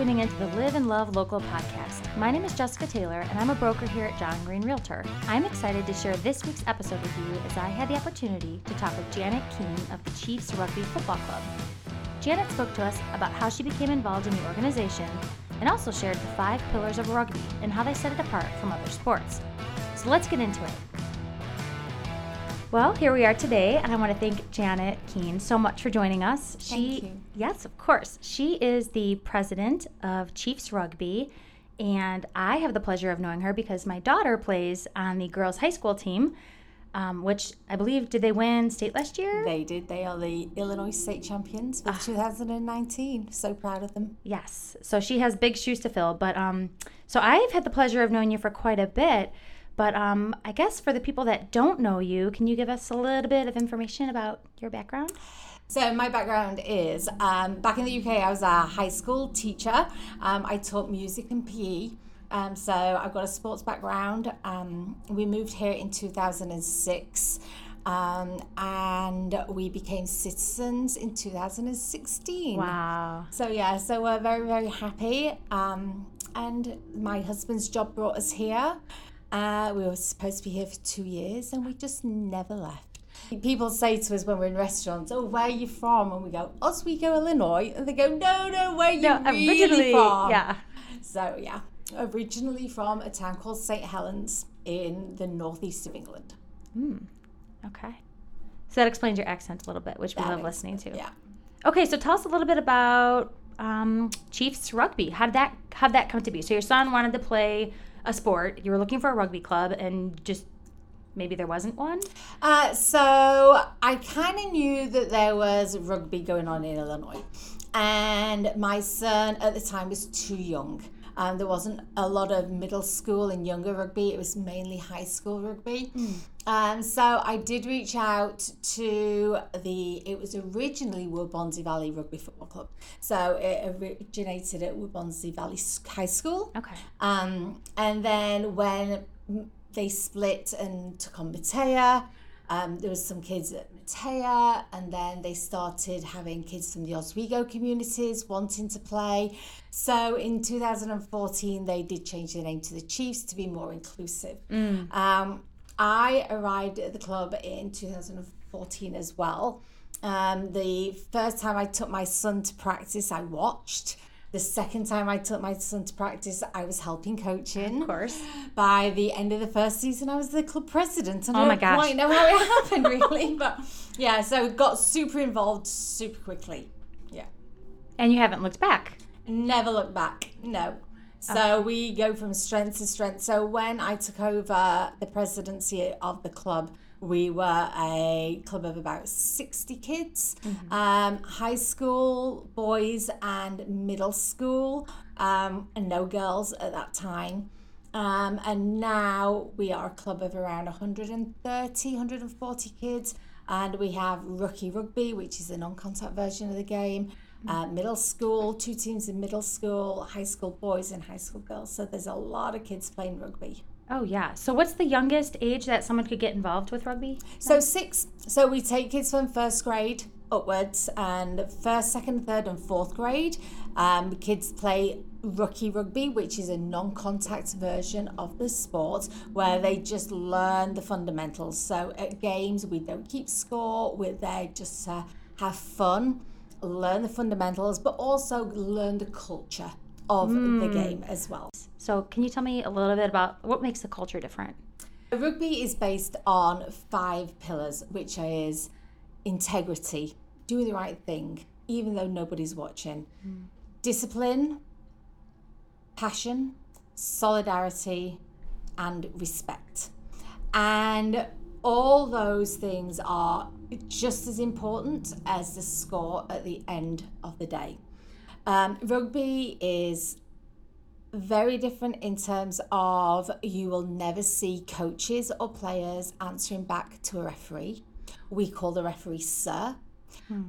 tuning into the Live and Love Local podcast. My name is Jessica Taylor, and I'm a broker here at John Greene Realtor. I'm excited to share this week's episode with you as I had the opportunity to talk with Janet Kean of the Chiefs Rugby Football Club. Janet spoke to us about how she became involved in the organization and also shared the five pillars of rugby and how they set it apart from other sports. So let's get into it. Well, here we are today, and I want to thank Janet Kean so much for joining us. She, you. Yes, of course. She is the president of Chiefs Rugby, and I have the pleasure of knowing her because my daughter plays on the girls' high school team, um, which I believe did they win state last year? They did. They are the Illinois state champions for 2019. So proud of them. Yes. So she has big shoes to fill. But um, so I've had the pleasure of knowing you for quite a bit. But um, I guess for the people that don't know you, can you give us a little bit of information about your background? So my background is um, back in the UK. I was a high school teacher. Um, I taught music and PE. Um, so I've got a sports background. Um, we moved here in 2006. Um, and we became citizens in 2016. Wow. So yeah, so we're very very happy. Um, and my husband's job brought us here. Uh, we were supposed to be here for two years and we just never left. People say to us when we're in restaurants, "Oh, where are you from?" And we go, "Oswego, Illinois," and they go, "No, no, where are you No, really originally, from?" yeah. So yeah, originally from a town called St Helens in the northeast of England. Okay. So that explains your accent a little bit, which we That love listening to. Yeah. Okay, so tell us a little bit about um, Chiefs rugby. How did that how did that come to be? So your son wanted to play a sport. You were looking for a rugby club, and just maybe there wasn't one. Uh, so I kind of knew that there was rugby going on in Illinois, and my son at the time was too young. Um, there wasn't a lot of middle school and younger rugby. It was mainly high school rugby. Um, so I did reach out to the. It was originally Waubonsie Valley Rugby Football Club. So it originated at Waubonsie Valley High School. Okay. Um, and then when they split and took on Metea, um, there was some kids at Metea, and then they started having kids from the Oswego communities wanting to play. So in 2014, they did change the name to the Chiefs to be more inclusive. Um, I arrived at the club in 2014 as well. Um, the first time I took my son to practice, I watched. The second time I took my son to practice, I was helping coaching. Of course. By the end of the first season, I was the club president. And Oh I my don't quite know how it happened, really. But yeah, so got super involved super quickly. Yeah. And you haven't looked back. Never looked back. No. So oh. we go from strength to strength. So when I took over the presidency of the club, we were a club of about 60 kids, um, high school boys and middle school, um, and no girls at that time. Um, and now we are a club of around 130, 140 kids. And we have rookie rugby, which is a non contact version of the game uh, middle school, two teams in middle school, high school boys and high school girls. So there's a lot of kids playing rugby. Oh yeah. So what's the youngest age that someone could get involved with rugby? So six. So we take kids from first grade upwards, and first, second, third, and fourth grade. Um, kids play rookie rugby, which is a non-contact version of the sport where they just learn the fundamentals. So at games, we don't keep score. We're there just to have fun, learn the fundamentals, but also learn the culture of the hmm. game as well. So can you tell me a little bit about what makes the culture different? Rugby is based on five pillars, which is integrity, doing the right thing, even though nobody's watching, hmm. discipline, passion, solidarity, and respect. And all those things are just as important as the score at the end of the day. Um, rugby is very different in terms of you will never see coaches or players answering back to a referee. We call the referee sir,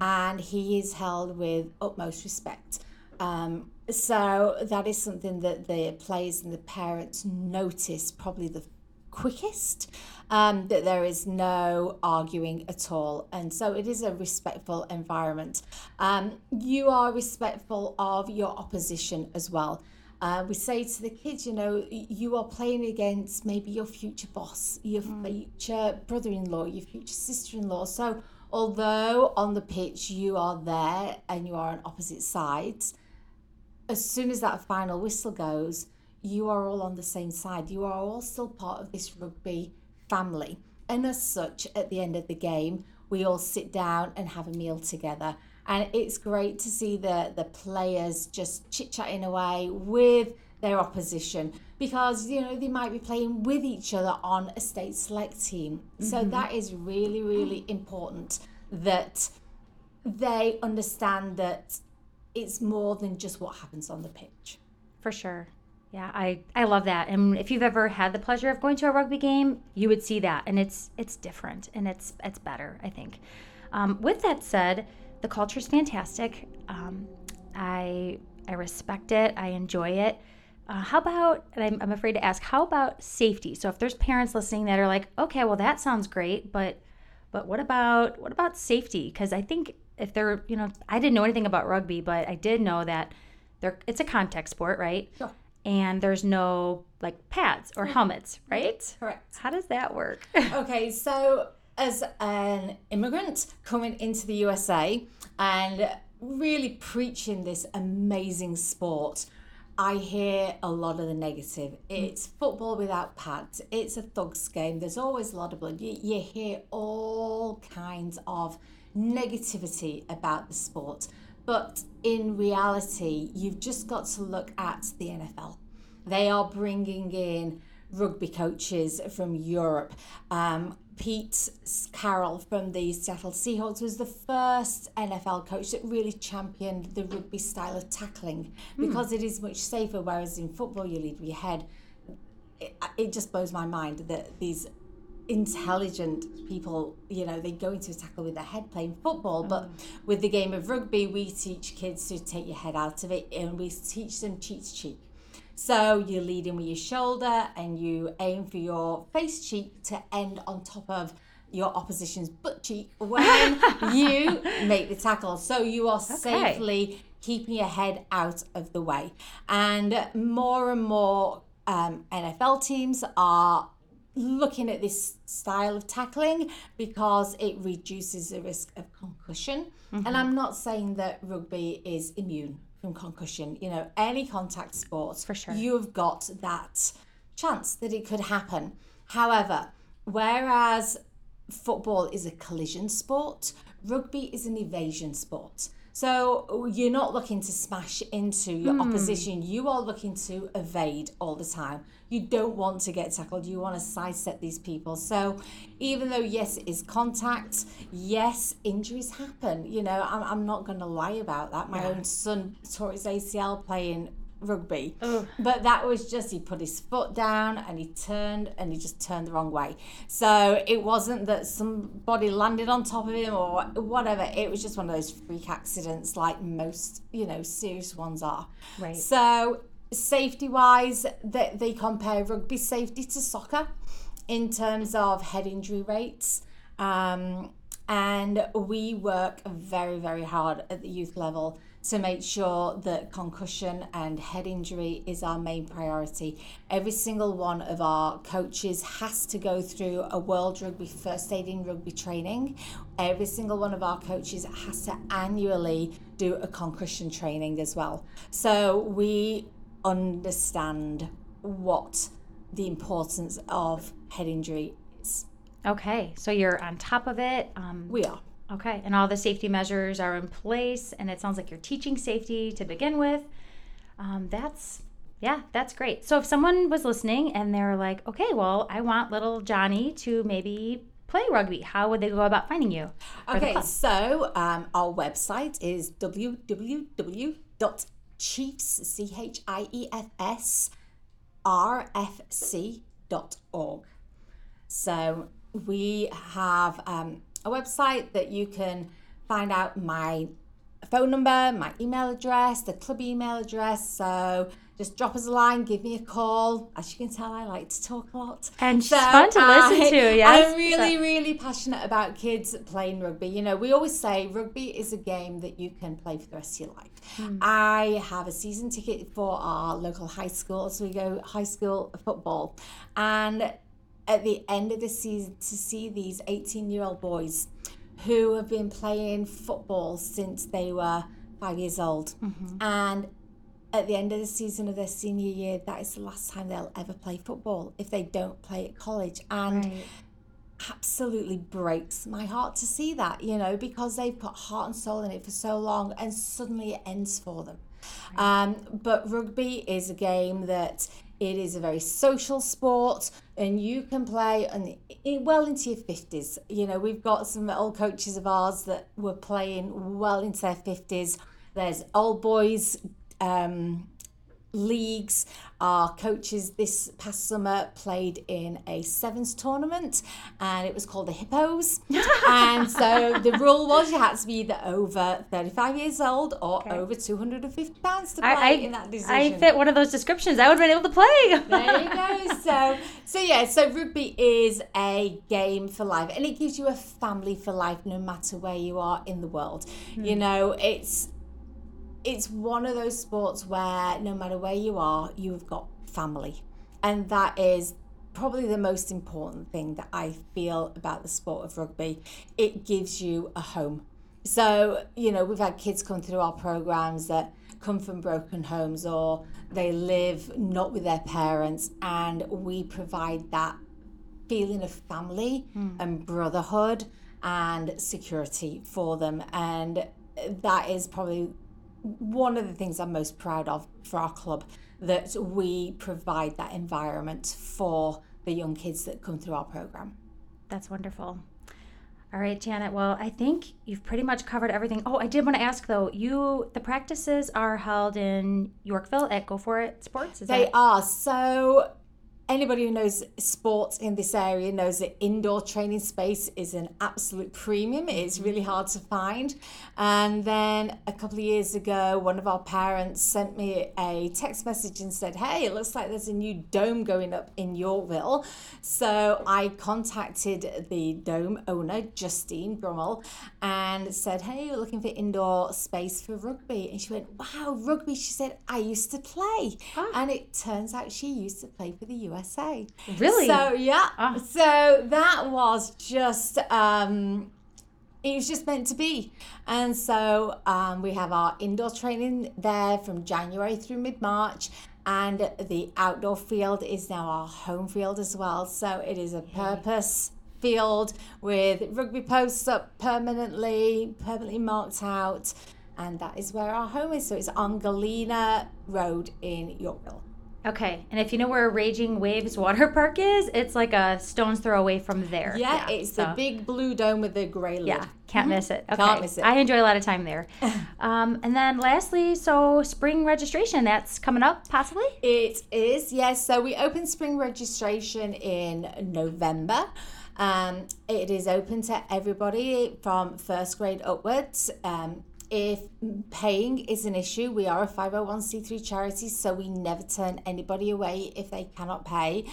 and he is held with utmost respect. Um, so that is something that the players and the parents notice probably the quickest, um, that there is no arguing at all. And so it is a respectful environment. Um, you are respectful of your opposition as well. Uh, we say to the kids, you know, you are playing against maybe your future boss, your mm. future brother in law, your future sister in law. So, although on the pitch you are there and you are on opposite sides, as soon as that final whistle goes, you are all on the same side. You are all still part of this rugby family. And as such, at the end of the game, we all sit down and have a meal together. And it's great to see the, the players just chit chatting away with their opposition because you know they might be playing with each other on a state select team. Mm-hmm. So that is really, really important that they understand that it's more than just what happens on the pitch. For sure. Yeah, I, I love that. And if you've ever had the pleasure of going to a rugby game, you would see that, and it's it's different and it's it's better, I think. Um, with that said, the culture is fantastic. Um, I I respect it. I enjoy it. Uh, how about? And I'm, I'm afraid to ask. How about safety? So if there's parents listening that are like, okay, well that sounds great, but but what about what about safety? Because I think if they're you know I didn't know anything about rugby, but I did know that there it's a contact sport, right? Sure and there's no like pads or hmm. helmets, right? Correct. How does that work? okay, so as an immigrant coming into the USA and really preaching this amazing sport, I hear a lot of the negative. Hmm. It's football without pads. It's a thugs game. There's always a lot of blood. You, you hear all kinds of negativity about the sport. But in reality, you've just got to look at the NFL. They are bringing in rugby coaches from Europe. Um, Pete Carroll from the Seattle Seahawks was the first NFL coach that really championed the rugby style of tackling hmm. because mm. it is much safer. Whereas in football, you lead with your head. It, it just blows my mind that these intelligent people, you know, they go into a tackle with their head playing football. But mm. with the game of rugby, we teach kids to take your head out of it and we teach them cheek to cheek. So you're leading with your shoulder and you aim for your face cheek to end on top of your opposition's butt cheek when you make the tackle. So you are okay. safely keeping your head out of the way. And more and more um, NFL teams are looking at this style of tackling because it reduces the risk of concussion. Mm-hmm. And I'm not saying that rugby is immune from concussion. You know, any contact sport, for sure, you've got that chance that it could happen. However, whereas football is a collision sport, rugby is an evasion sport. So you're not looking to smash into your mm. opposition. You are looking to evade all the time. You don't want to get tackled. You want to sidestep these people. So even though yes, it is contact, yes, injuries happen. You know, I'm, I'm not going to lie about that. My yeah. own son tore his ACL playing rugby. Ugh. But that was just he put his foot down and he turned and he just turned the wrong way. So it wasn't that somebody landed on top of him or whatever. It was just one of those freak accidents like most, you know, serious ones are. Right. So safety wise, they, they compare rugby safety to soccer in terms of head injury rates. Um, and we work very, very hard at the youth level to make sure that concussion and head injury is our main priority. Every single one of our coaches has to go through a World Rugby First Aid in Rugby training. Every single one of our coaches has to annually do a concussion training as well. So we understand what the importance of head injury is. Okay, so you're on top of it. Um, we are. Okay, and all the safety measures are in place, and it sounds like you're teaching safety to begin with. Um, that's yeah, that's great. So if someone was listening and they're like, okay, well, I want little Johnny to maybe play rugby, how would they go about finding you? Okay, so um, our website is www.chiefs, C H I E F S, rfc.org. So we have um, a website that you can find out my phone number, my email address, the club email address. So just drop us a line, give me a call. As you can tell, I like to talk a lot. And she's fun to listen I- to, yes. I'm really, really passionate about kids playing rugby. You know, we always say rugby is a game that you can play for the rest of your life. Hmm. I have a season ticket for our local high school, so we go high school football. And at the end of the season, to see these 18 year old boys who have been playing football since they were five years old. Mm-hmm. And at the end of the season of their senior year, that is the last time they'll ever play football if they don't play at college. And Right. absolutely breaks my heart to see that, you know, because they've put heart and soul in it for so long and suddenly it ends for them. Um, but rugby is a game that it is a very social sport and you can play and well into your 50s. You know, we've got some old coaches of ours that were playing well into their 50s. There's old boys um, leagues. Our coaches this past summer played in a sevens tournament and it was called the Hippos. and so the rule was you had to be either over 35 years old or over 250 pounds to play I, I, in that decision. I fit one of those descriptions. I would have been able to play. There you go. So, so yeah. So rugby is a game for life, and it gives you a family for life, no matter where you are in the world. You hmm. know, it's it's one of those sports where no matter where you are, you've got family, and that is probably the most important thing that I feel about the sport of rugby. It gives you a home. So, you know, we've had kids come through our programs that come from broken homes or they live not with their parents, and we provide that feeling of family hmm. and brotherhood and security for them. And that is probably one of the things I'm most proud of for our club that we provide that environment for the young kids that come through our program. That's wonderful. All right, Janet. Well, I think you've pretty much covered everything. Oh, I did want to ask though. You the practices are held in Yorkville at Go For It Sports. Is They that are so. Anybody who knows sports in this area knows that indoor training space is an absolute premium. It's really hard to find. And then a couple of years ago, one of our parents sent me a text message and said, Hey, it looks like there's a new dome going up in Yorkville. So I contacted the dome owner, Justine Brummel, and said, Hey, we're looking for indoor space for rugby. And she went, Wow, rugby. She said, I used to play. Ah. And it turns out she used to play for the USA. Really? So, yeah. Ah. So that was just. Um, it was just meant to be. And so um, we have our indoor training there from January through mid March. And the outdoor field is now our home field as well. So it is a purpose field with rugby posts up permanently, permanently marked out. And that is where our home is. So it's on Galena Road in Yorkville. Okay? And if you know where Raging Waves Water Park is, it's like a stone's throw away from there. Yeah, it's the big blue dome with the grey lid. Yeah, can't miss it. Okay. Can't miss it. I enjoy a lot of time there. um, and then lastly, so spring registration that's coming up possibly. It is, yes. So we open spring registration in November. Um, it is open to everybody from first grade upwards. Um, if paying is an issue, we are a 501c3 charity, so we never turn anybody away if they cannot pay.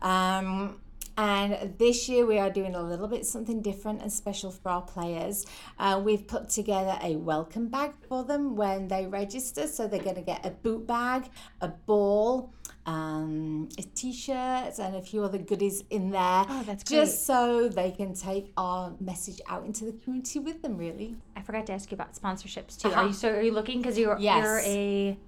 Um, and this year we are doing a little bit something different and special for our players. Uh, we've put together a welcome bag for them when they register. So they're going to get a boot bag, a ball, um, a t-shirt, and a few other goodies in there. Oh, that's Just so they can take our message out into the community with them. Really. I forgot to ask you about sponsorships too. Are Uh-huh. you so are you looking because you're Yes. you're a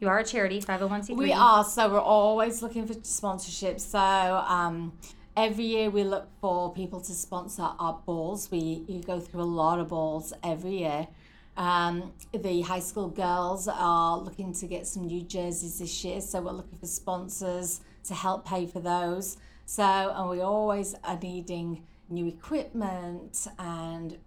you are a charity 501c3. We are, so we're always looking for sponsorships. So um, every year we look for people to sponsor our balls. We you go through a lot of balls every year. Um, the high school girls are looking to get some new jerseys this year, so we're looking for sponsors to help pay for those. So, and we always are needing new equipment and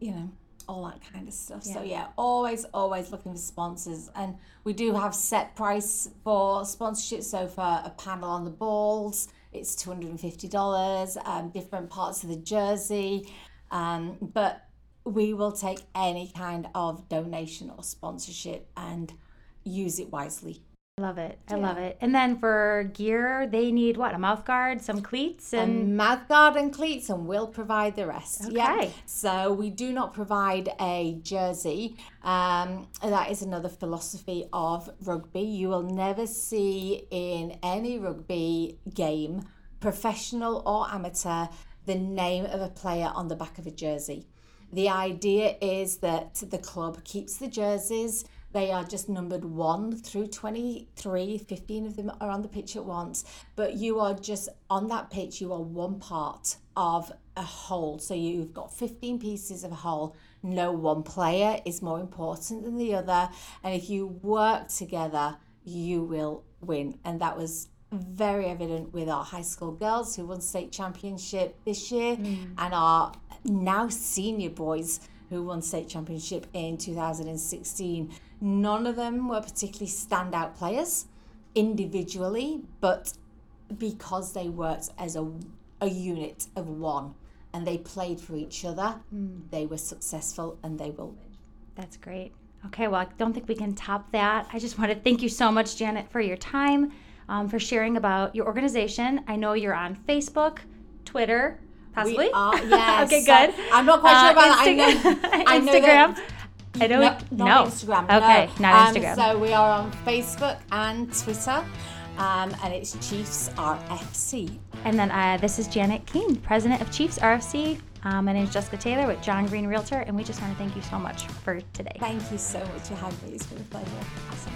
you know all that kind of stuff. So yeah, always, always looking for sponsors, and we do have set price for sponsorship. So for a panel on the balls, it's two hundred and fifty dollars. Um, different parts of the jersey, um, but we will take any kind of donation or sponsorship and use it wisely. I love it. I love it. And then for gear, they need what? A mouth guard, some cleats, and and mouth guard and cleats, and we'll provide the rest. Yeah. So we do not provide a jersey. Um, that is another philosophy of rugby. You will never see in any rugby game, professional or amateur, the name of a player on the back of a jersey. The idea is that the club keeps the jerseys. They are just numbered 1 through 23. 15 of them are on the pitch at once. But you are just on that pitch, you are one part of a whole. So you've got 15 pieces of a whole. No one player is more important than the other. And if you work together, you will win. And that was very evident with our high school girls who won state championship this year mm. and our now senior boys who won state championship in 2016 none of them were particularly standout players individually but because they worked as a, a unit of one and they played for each other they were successful and they will win that's great. Okay, well, I don't think we can top that. I just want to thank you so much, Janet, for your time, um, for sharing about your organization. I know you're on Facebook, Twitter, possibly. We are, yes. okay, good. I'm not quite sure Uh, about that. I Insta- know, I know Instagram. that- I know. No, not no. Instagram. Okay, no. not Um, Instagram. so we are on Facebook and Twitter, um, and it's Chiefs RFC. And then uh, this is Janet Kean, president of Chiefs RFC. Um, my name is Jessica Taylor with John Greene Realtor, and we just want to thank you so much for today. Thank you so much for having me. It's been a pleasure. Awesome.